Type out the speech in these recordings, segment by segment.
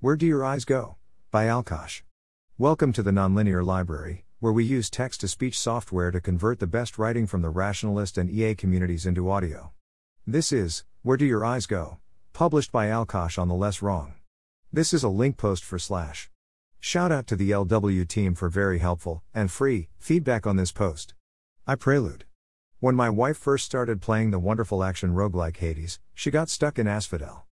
Where Do Your Eyes Go? by alkjash. Welcome to the Nonlinear Library, where we use text to speech software to convert the best writing from the rationalist and EA communities into audio. This is Where Do Your Eyes Go? published by alkjash on the Less Wrong. This is a link post for slash. Shout out to the LW team for very helpful and free feedback on this post. I prelude. When my wife first started playing the wonderful action roguelike Hades, she got stuck in Asphodel.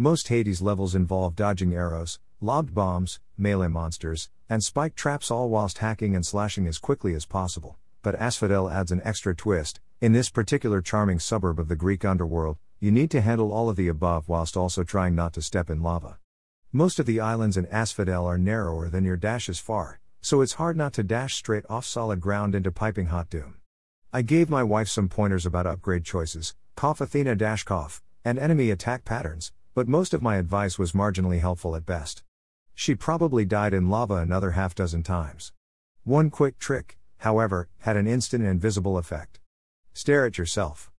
Most Hades levels involve dodging arrows, lobbed bombs, melee monsters, and spike traps all whilst hacking and slashing as quickly as possible. But Asphodel adds an extra twist. In this particular charming suburb of the Greek underworld, you need to handle all of the above whilst also trying not to step in lava. Most of the islands in Asphodel are narrower than your dash is far, so it's hard not to dash straight off solid ground into piping hot doom. I gave my wife some pointers about upgrade choices, cough Athena dash cough, and enemy attack patterns, but most of my advice was marginally helpful at best. She probably died in lava another half dozen times. One quick trick, however, had an instant and visible effect. Stare at yourself.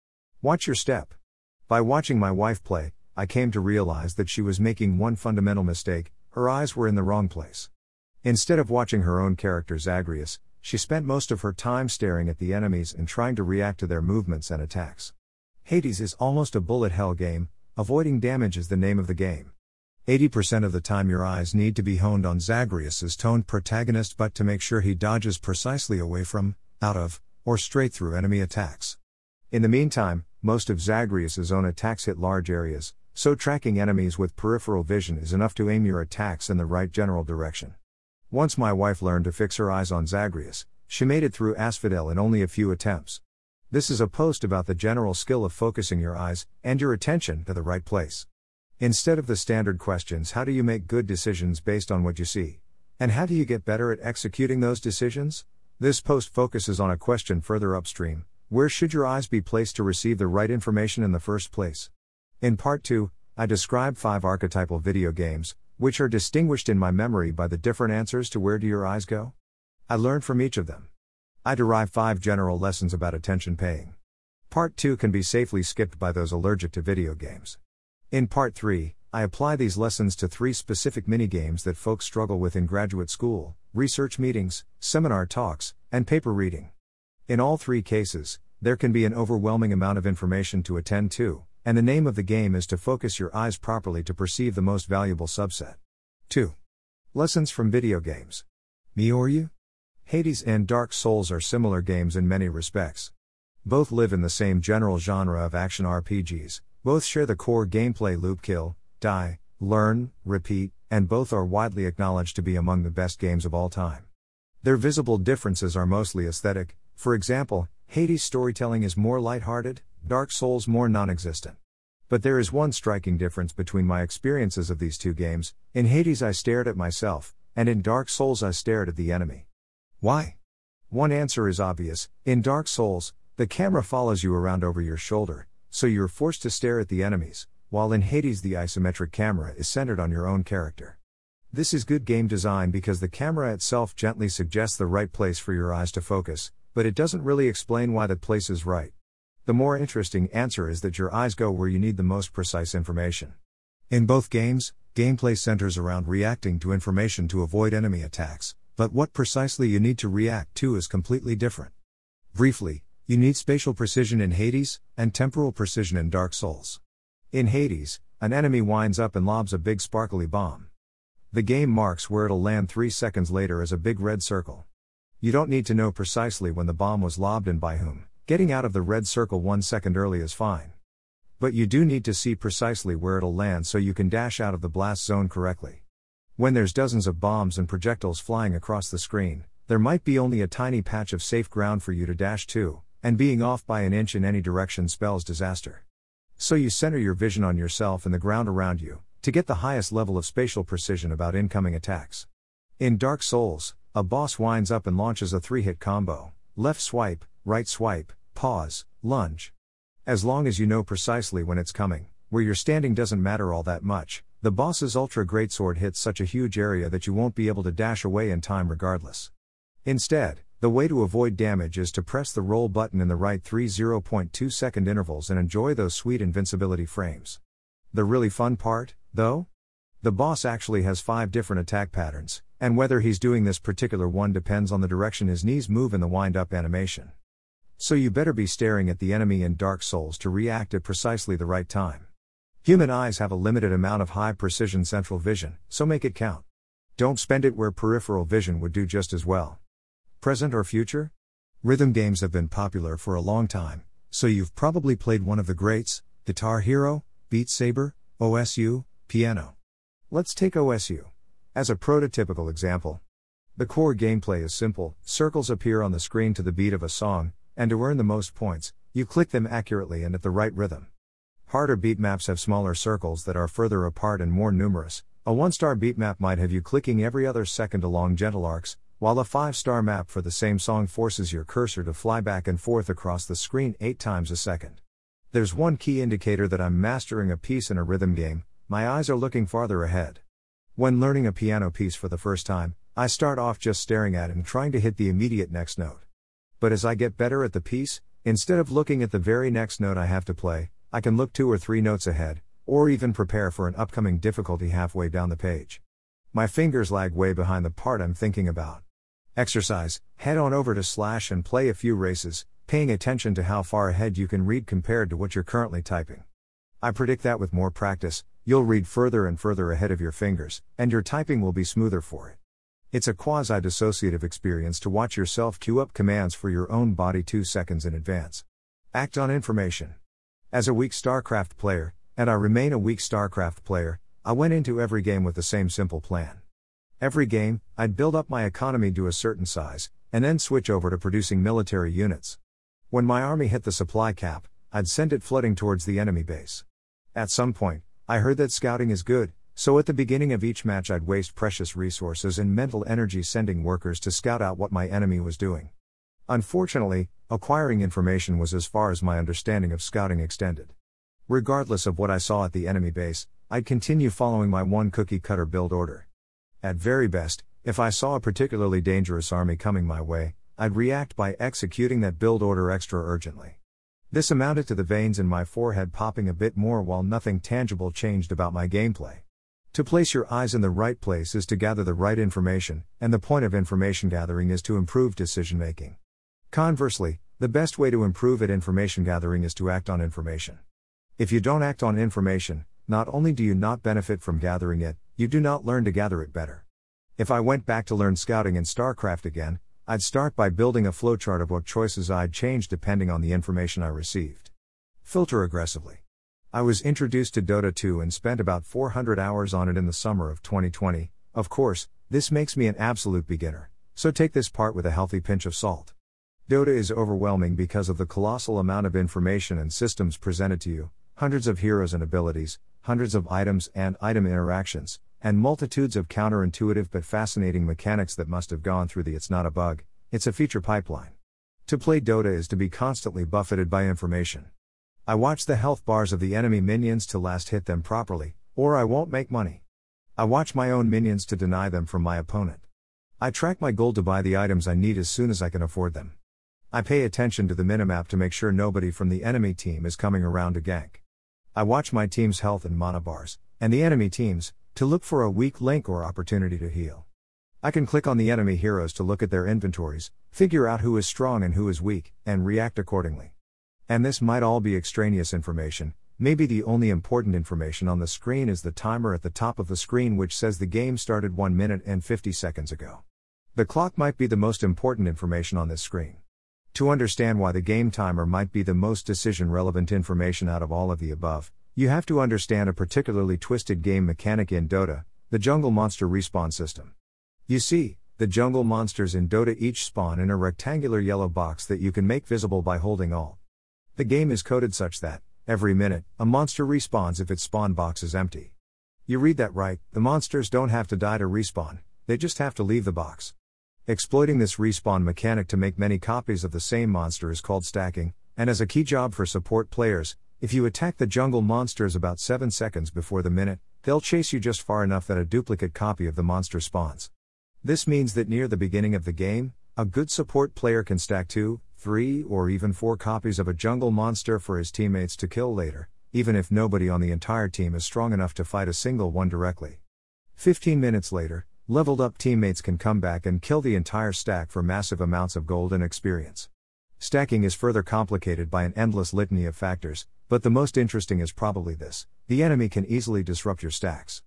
Watch your step. By watching my wife play, I came to realize that she was making one fundamental mistake her eyes were in the wrong place. Instead of watching her own character Zagreus, she spent most of her time staring at the enemies and trying to react to their movements and attacks. Hades is almost a bullet hell game, Avoiding damage is the name of the game. 80% of the time your eyes need to be honed on Zagreus's toned protagonist but to make sure he dodges precisely away from, out of, or straight through enemy attacks. In the meantime, most of Zagreus's own attacks hit large areas, so tracking enemies with peripheral vision is enough to aim your attacks in the right general direction. Once my wife learned to fix her eyes on Zagreus, she made it through Asphodel in only a few attempts. This is a post about the general skill of focusing your eyes and your attention to the right place. Instead of the standard questions, how do you make good decisions based on what you see? And how do you get better at executing those decisions? This post focuses on a question further upstream where should your eyes be placed to receive the right information in the first place? In part 2, I describe five archetypal video games, which are distinguished in my memory by the different answers to where do your eyes go? I learned from each of them. I derive five general lessons about attention paying. Part 2 can be safely skipped by those allergic to video games. In Part 3, I apply these lessons to three specific minigames that folks struggle with in graduate school, research meetings, seminar talks, and paper reading. In all three cases, there can be an overwhelming amount of information to attend to, and the name of the game is to focus your eyes properly to perceive the most valuable subset. 2. Lessons from video games. Me or you? Hades and Dark Souls are similar games in many respects. Both live in the same general genre of action RPGs, both share the core gameplay loop kill, die, learn, repeat, and both are widely acknowledged to be among the best games of all time. Their visible differences are mostly aesthetic, for example, Hades' storytelling is more lighthearted, Dark Souls more non existent. But there is one striking difference between my experiences of these two games in Hades, I stared at myself, and in Dark Souls, I stared at the enemy. Why? One answer is obvious in Dark Souls, the camera follows you around over your shoulder, so you're forced to stare at the enemies, while in Hades, the isometric camera is centered on your own character. This is good game design because the camera itself gently suggests the right place for your eyes to focus, but it doesn't really explain why that place is right. The more interesting answer is that your eyes go where you need the most precise information. In both games, gameplay centers around reacting to information to avoid enemy attacks, but what precisely you need to react to is completely different. Briefly, you need spatial precision in Hades, and temporal precision in Dark Souls. In Hades, an enemy winds up and lobs a big sparkly bomb. The game marks where it'll land 3 seconds later as a big red circle. You don't need to know precisely when the bomb was lobbed and by whom, getting out of the red circle 1 second early is fine. But you do need to see precisely where it'll land so you can dash out of the blast zone correctly. When there's dozens of bombs and projectiles flying across the screen, there might be only a tiny patch of safe ground for you to dash to, and being off by an inch in any direction spells disaster. So you center your vision on yourself and the ground around you, to get the highest level of spatial precision about incoming attacks. In Dark Souls, a boss winds up and launches a three hit combo left swipe, right swipe, pause, lunge. As long as you know precisely when it's coming, where you're standing doesn't matter all that much, the boss's Ultra Greatsword hits such a huge area that you won't be able to dash away in time regardless. Instead, the way to avoid damage is to press the roll button in the right 3 0.2 second intervals and enjoy those sweet invincibility frames. The really fun part, though? The boss actually has five different attack patterns, and whether he's doing this particular one depends on the direction his knees move in the wind up animation. So you better be staring at the enemy in Dark Souls to react at precisely the right time. Human eyes have a limited amount of high precision central vision, so make it count. Don't spend it where peripheral vision would do just as well. Present or future? Rhythm games have been popular for a long time, so you've probably played one of the greats Guitar Hero, Beat Saber, OSU, Piano. Let's take OSU. As a prototypical example, the core gameplay is simple circles appear on the screen to the beat of a song, and to earn the most points, you click them accurately and at the right rhythm. Harder beat maps have smaller circles that are further apart and more numerous. A 1 star beat map might have you clicking every other second along gentle arcs, while a 5 star map for the same song forces your cursor to fly back and forth across the screen 8 times a second. There's one key indicator that I'm mastering a piece in a rhythm game my eyes are looking farther ahead. When learning a piano piece for the first time, I start off just staring at and trying to hit the immediate next note. But as I get better at the piece, instead of looking at the very next note I have to play, I can look two or three notes ahead, or even prepare for an upcoming difficulty halfway down the page. My fingers lag way behind the part I'm thinking about. Exercise, head on over to Slash and play a few races, paying attention to how far ahead you can read compared to what you're currently typing. I predict that with more practice, you'll read further and further ahead of your fingers, and your typing will be smoother for it. It's a quasi dissociative experience to watch yourself queue up commands for your own body two seconds in advance. Act on information. As a weak StarCraft player, and I remain a weak StarCraft player, I went into every game with the same simple plan. Every game, I'd build up my economy to a certain size, and then switch over to producing military units. When my army hit the supply cap, I'd send it flooding towards the enemy base. At some point, I heard that scouting is good, so at the beginning of each match, I'd waste precious resources and mental energy sending workers to scout out what my enemy was doing. Unfortunately, acquiring information was as far as my understanding of scouting extended. Regardless of what I saw at the enemy base, I'd continue following my one cookie cutter build order. At very best, if I saw a particularly dangerous army coming my way, I'd react by executing that build order extra urgently. This amounted to the veins in my forehead popping a bit more while nothing tangible changed about my gameplay. To place your eyes in the right place is to gather the right information, and the point of information gathering is to improve decision making. Conversely, the best way to improve at information gathering is to act on information. If you don't act on information, not only do you not benefit from gathering it, you do not learn to gather it better. If I went back to learn scouting in StarCraft again, I'd start by building a flowchart of what choices I'd change depending on the information I received. Filter aggressively. I was introduced to Dota 2 and spent about 400 hours on it in the summer of 2020. Of course, this makes me an absolute beginner, so take this part with a healthy pinch of salt. Dota is overwhelming because of the colossal amount of information and systems presented to you, hundreds of heroes and abilities, hundreds of items and item interactions, and multitudes of counterintuitive but fascinating mechanics that must have gone through the it's not a bug, it's a feature pipeline. To play Dota is to be constantly buffeted by information. I watch the health bars of the enemy minions to last hit them properly, or I won't make money. I watch my own minions to deny them from my opponent. I track my goal to buy the items I need as soon as I can afford them. I pay attention to the minimap to make sure nobody from the enemy team is coming around to gank. I watch my team's health and mana bars, and the enemy team's, to look for a weak link or opportunity to heal. I can click on the enemy heroes to look at their inventories, figure out who is strong and who is weak, and react accordingly. And this might all be extraneous information, maybe the only important information on the screen is the timer at the top of the screen which says the game started 1 minute and 50 seconds ago. The clock might be the most important information on this screen. To understand why the game timer might be the most decision relevant information out of all of the above, you have to understand a particularly twisted game mechanic in Dota, the jungle monster respawn system. You see, the jungle monsters in Dota each spawn in a rectangular yellow box that you can make visible by holding Alt. The game is coded such that, every minute, a monster respawns if its spawn box is empty. You read that right, the monsters don't have to die to respawn, they just have to leave the box. Exploiting this respawn mechanic to make many copies of the same monster is called stacking, and as a key job for support players, if you attack the jungle monsters about 7 seconds before the minute, they'll chase you just far enough that a duplicate copy of the monster spawns. This means that near the beginning of the game, a good support player can stack 2, three, or even four copies of a jungle monster for his teammates to kill later, even if nobody on the entire team is strong enough to fight a single one directly. 15 minutes later, leveled up teammates can come back and kill the entire stack for massive amounts of gold and experience. Stacking is further complicated by an endless litany of factors, but the most interesting is probably this the enemy can easily disrupt your stacks.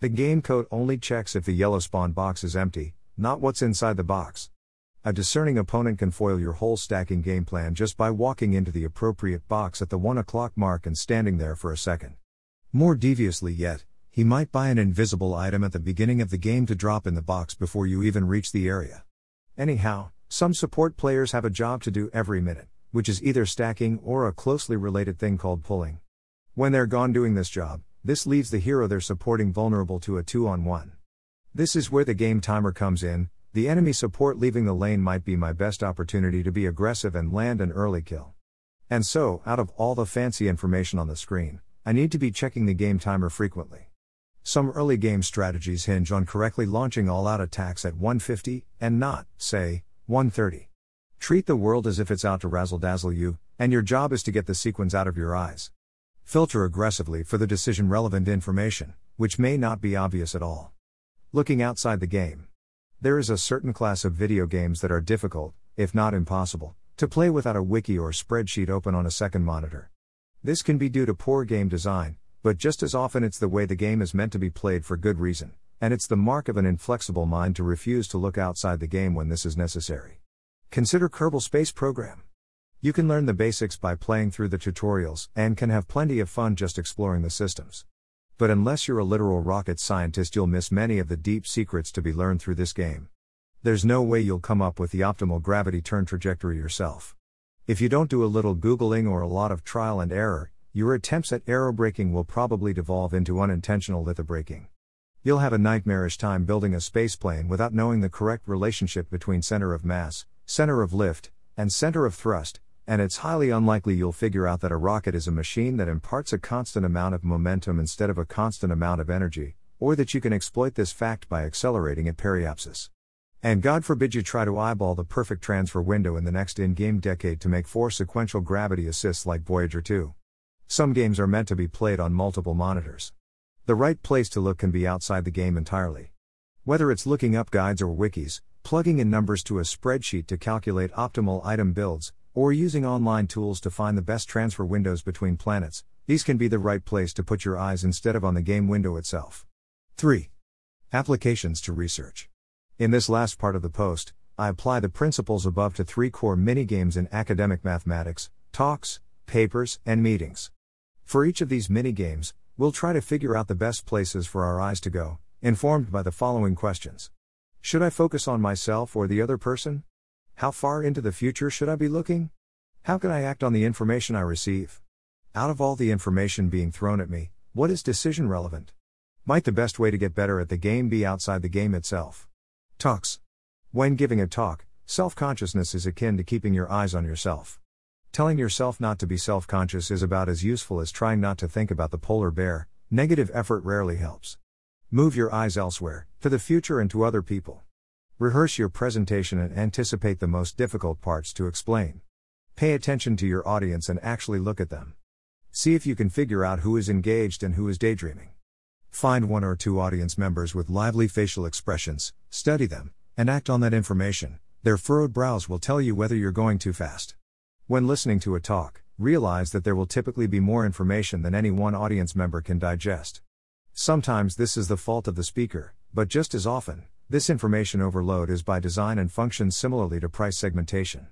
The game code only checks if the yellow spawn box is empty, not what's inside the box. A discerning opponent can foil your whole stacking game plan just by walking into the appropriate box at the 1 o'clock mark and standing there for a second. More deviously yet, he might buy an invisible item at the beginning of the game to drop in the box before you even reach the area. Anyhow, some support players have a job to do every minute, which is either stacking or a closely related thing called pulling. When they're gone doing this job, this leaves the hero they're supporting vulnerable to a 2 on 1. This is where the game timer comes in. The enemy support leaving the lane might be my best opportunity to be aggressive and land an early kill. And so, out of all the fancy information on the screen, I need to be checking the game timer frequently. Some early game strategies hinge on correctly launching all out attacks at 150, and not, say, 130. Treat the world as if it's out to razzle dazzle you, and your job is to get the sequins out of your eyes. Filter aggressively for the decision relevant information, which may not be obvious at all. Looking outside the game. There is a certain class of video games that are difficult, if not impossible, to play without a wiki or spreadsheet open on a second monitor. This can be due to poor game design, but just as often it's the way the game is meant to be played for good reason, and it's the mark of an inflexible mind to refuse to look outside the game when this is necessary. Consider Kerbal Space Program. You can learn the basics by playing through the tutorials, and can have plenty of fun just exploring the systems. But unless you're a literal rocket scientist, you'll miss many of the deep secrets to be learned through this game. There's no way you'll come up with the optimal gravity turn trajectory yourself. If you don't do a little Googling or a lot of trial and error, your attempts at aerobraking will probably devolve into unintentional lithobraking. You'll have a nightmarish time building a spaceplane without knowing the correct relationship between center of mass, center of lift, and center of thrust, and it's highly unlikely you'll figure out that a rocket is a machine that imparts a constant amount of momentum instead of a constant amount of energy, or that you can exploit this fact by accelerating at periapsis. And God forbid you try to eyeball the perfect transfer window in the next in game decade to make four sequential gravity assists like Voyager 2. Some games are meant to be played on multiple monitors. The right place to look can be outside the game entirely. Whether it's looking up guides or wikis, plugging in numbers to a spreadsheet to calculate optimal item builds, or using online tools to find the best transfer windows between planets, these can be the right place to put your eyes instead of on the game window itself. 3. Applications to research. In this last part of the post, I apply the principles above to three core minigames in academic mathematics, talks, papers, and meetings. For each of these mini-games, we'll try to figure out the best places for our eyes to go, informed by the following questions Should I focus on myself or the other person? How far into the future should I be looking? How can I act on the information I receive? Out of all the information being thrown at me, what is decision relevant? Might the best way to get better at the game be outside the game itself? Talks. When giving a talk, self consciousness is akin to keeping your eyes on yourself. Telling yourself not to be self conscious is about as useful as trying not to think about the polar bear, negative effort rarely helps. Move your eyes elsewhere, to the future and to other people. Rehearse your presentation and anticipate the most difficult parts to explain. Pay attention to your audience and actually look at them. See if you can figure out who is engaged and who is daydreaming. Find one or two audience members with lively facial expressions, study them, and act on that information. Their furrowed brows will tell you whether you're going too fast. When listening to a talk, realize that there will typically be more information than any one audience member can digest. Sometimes this is the fault of the speaker, but just as often, this information overload is by design and functions similarly to price segmentation.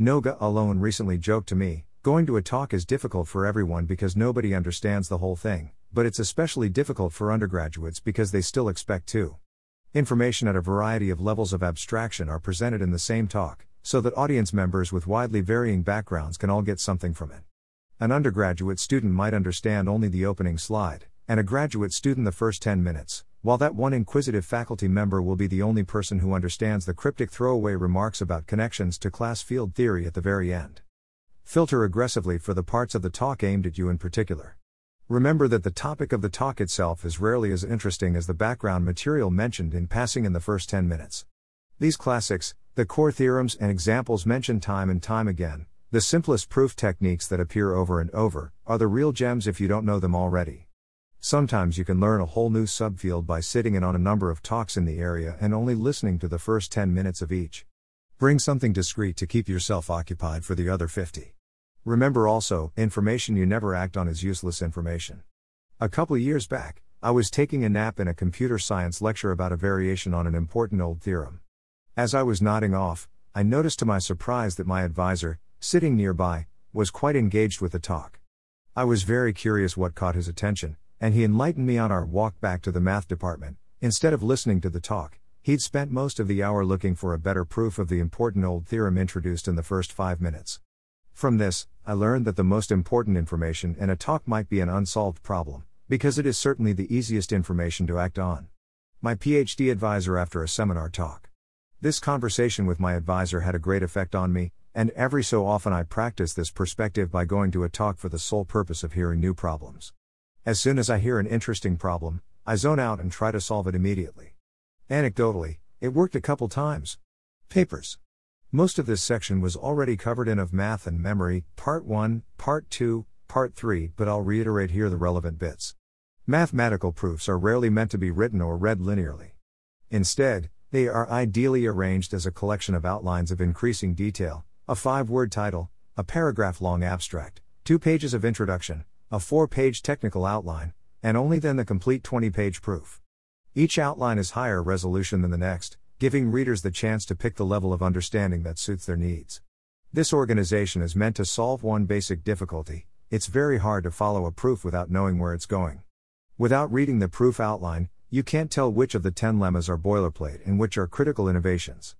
Noga Alon recently joked to me going to a talk is difficult for everyone because nobody understands the whole thing, but it's especially difficult for undergraduates because they still expect to. Information at a variety of levels of abstraction are presented in the same talk, so that audience members with widely varying backgrounds can all get something from it. An undergraduate student might understand only the opening slide, and a graduate student the first 10 minutes, while that one inquisitive faculty member will be the only person who understands the cryptic throwaway remarks about connections to class field theory at the very end. Filter aggressively for the parts of the talk aimed at you in particular. Remember that the topic of the talk itself is rarely as interesting as the background material mentioned in passing in the first 10 minutes. These classics, the core theorems and examples mentioned time and time again, the simplest proof techniques that appear over and over, are the real gems if you don't know them already. Sometimes you can learn a whole new subfield by sitting in on a number of talks in the area and only listening to the first 10 minutes of each. Bring something discreet to keep yourself occupied for the other 50. Remember also, information you never act on is useless information. A couple years back, I was taking a nap in a computer science lecture about a variation on an important old theorem. As I was nodding off, I noticed to my surprise that my advisor, sitting nearby, was quite engaged with the talk. I was very curious what caught his attention, and he enlightened me on our walk back to the math department. Instead of listening to the talk, he'd spent most of the hour looking for a better proof of the important old theorem introduced in the first five minutes. From this, I learned that the most important information in a talk might be an unsolved problem, because it is certainly the easiest information to act on. My PhD advisor after a seminar talk. This conversation with my advisor had a great effect on me, and every so often I practice this perspective by going to a talk for the sole purpose of hearing new problems. As soon as I hear an interesting problem, I zone out and try to solve it immediately. Anecdotally, it worked a couple times. Papers. Most of this section was already covered in of Math and Memory, Part 1, Part 2, Part 3, but I'll reiterate here the relevant bits. Mathematical proofs are rarely meant to be written or read linearly. Instead, they are ideally arranged as a collection of outlines of increasing detail, a five word title, a paragraph long abstract, two pages of introduction, a four page technical outline, and only then the complete 20 page proof. Each outline is higher resolution than the next, giving readers the chance to pick the level of understanding that suits their needs. This organization is meant to solve one basic difficulty it's very hard to follow a proof without knowing where it's going. Without reading the proof outline, you can't tell which of the 10 lemmas are boilerplate and which are critical innovations.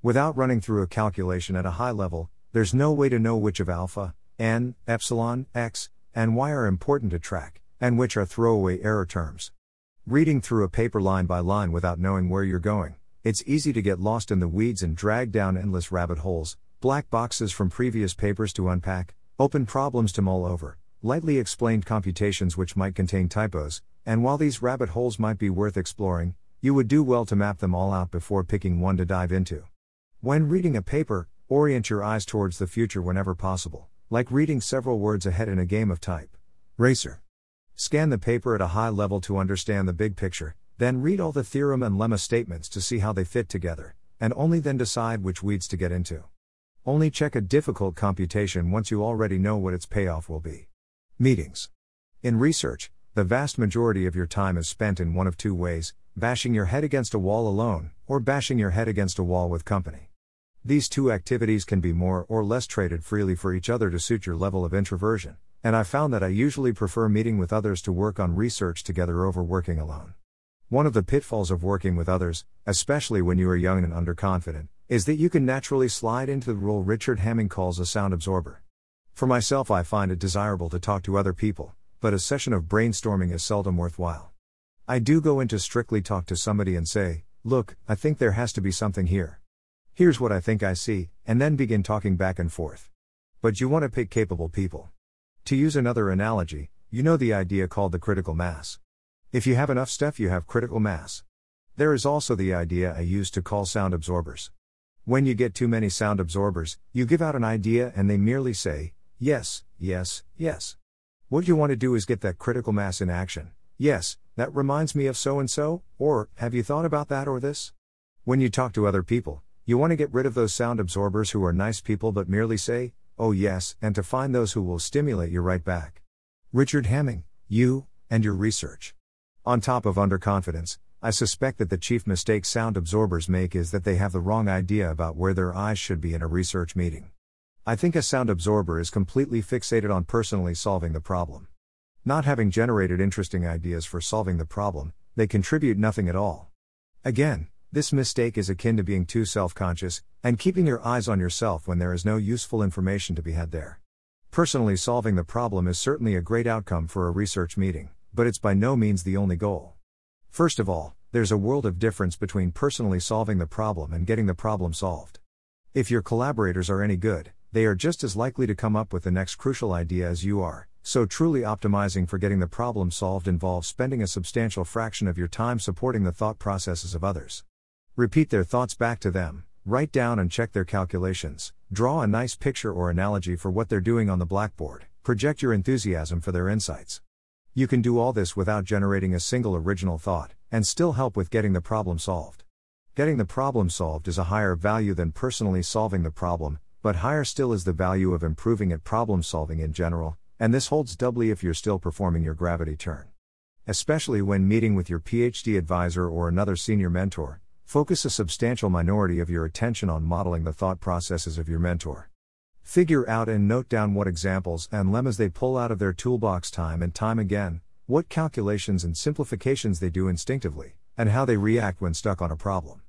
Without running through a calculation at a high level, there's no way to know which of alpha, n, epsilon, x, and y are important to track, and which are throwaway error terms. Reading through a paper line by line without knowing where you're going, it's easy to get lost in the weeds and drag down endless rabbit holes, black boxes from previous papers to unpack, open problems to mull over, lightly explained computations which might contain typos, and while these rabbit holes might be worth exploring, you would do well to map them all out before picking one to dive into. When reading a paper, orient your eyes towards the future whenever possible like reading several words ahead in a game of type. Racer. Scan the paper at a high level to understand the big picture, then read all the theorem and lemma statements to see how they fit together, and only then decide which weeds to get into. Only check a difficult computation once you already know what its payoff will be. Meetings. In research, the vast majority of your time is spent in one of two ways bashing your head against a wall alone, or bashing your head against a wall with company. These two activities can be more or less traded freely for each other to suit your level of introversion, and I found that I usually prefer meeting with others to work on research together over working alone. One of the pitfalls of working with others, especially when you are young and underconfident, is that you can naturally slide into the role Richard Hamming calls a sound absorber. For myself, I find it desirable to talk to other people, but a session of brainstorming is seldom worthwhile. I do go into strictly talk to somebody and say, Look, I think there has to be something here. Here's what I think I see, and then begin talking back and forth. But you want to pick capable people. To use another analogy, you know the idea called the critical mass. If you have enough stuff, you have critical mass. There is also the idea I use to call sound absorbers. When you get too many sound absorbers, you give out an idea and they merely say, yes, yes, yes. What you want to do is get that critical mass in action. Yes, that reminds me of so and so, or, have you thought about that or this? When you talk to other people, you want to get rid of those sound absorbers who are nice people but merely say, oh yes, and to find those who will stimulate you right back. Richard Hamming, you, and your research. On top of underconfidence, I suspect that the chief mistake sound absorbers make is that they have the wrong idea about where their eyes should be in a research meeting. I think a sound absorber is completely fixated on personally solving the problem. Not having generated interesting ideas for solving the problem, they contribute nothing at all. Again, this mistake is akin to being too self conscious, and keeping your eyes on yourself when there is no useful information to be had there. Personally solving the problem is certainly a great outcome for a research meeting, but it's by no means the only goal. First of all, there's a world of difference between personally solving the problem and getting the problem solved. If your collaborators are any good, they are just as likely to come up with the next crucial idea as you are, so truly optimizing for getting the problem solved involves spending a substantial fraction of your time supporting the thought processes of others. Repeat their thoughts back to them, write down and check their calculations, draw a nice picture or analogy for what they're doing on the blackboard, project your enthusiasm for their insights. You can do all this without generating a single original thought, and still help with getting the problem solved. Getting the problem solved is a higher value than personally solving the problem, but higher still is the value of improving at problem solving in general, and this holds doubly if you're still performing your gravity turn. Especially when meeting with your PhD advisor or another senior mentor, focus a substantial minority of your attention on modeling the thought processes of your mentor. Figure out and note down what examples and lemmas they pull out of their toolbox time and time again, what calculations and simplifications they do instinctively, and how they react when stuck on a problem.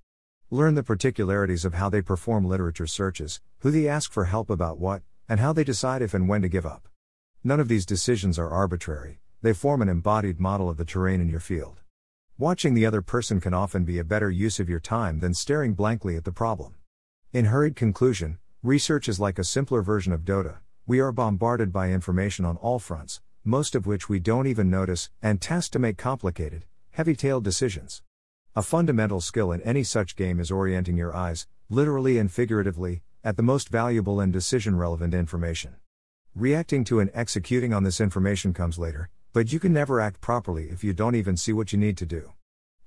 Learn the particularities of how they perform literature searches, who they ask for help about what, and how they decide if and when to give up. None of these decisions are arbitrary, they form an embodied model of the terrain in your field. Watching the other person can often be a better use of your time than staring blankly at the problem. In hurried conclusion, research is like a simpler version of Dota. We are bombarded by information on all fronts, most of which we don't even notice, and tasked to make complicated, heavy tailed decisions. A fundamental skill in any such game is orienting your eyes, literally and figuratively, at the most valuable and decision relevant information. Reacting to and executing on this information comes later, but you can never act properly if you don't even see what you need to do.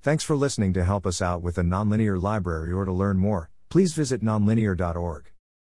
Thanks for listening to help us out with the nonlinear library or to learn more, please visit nonlinear.org.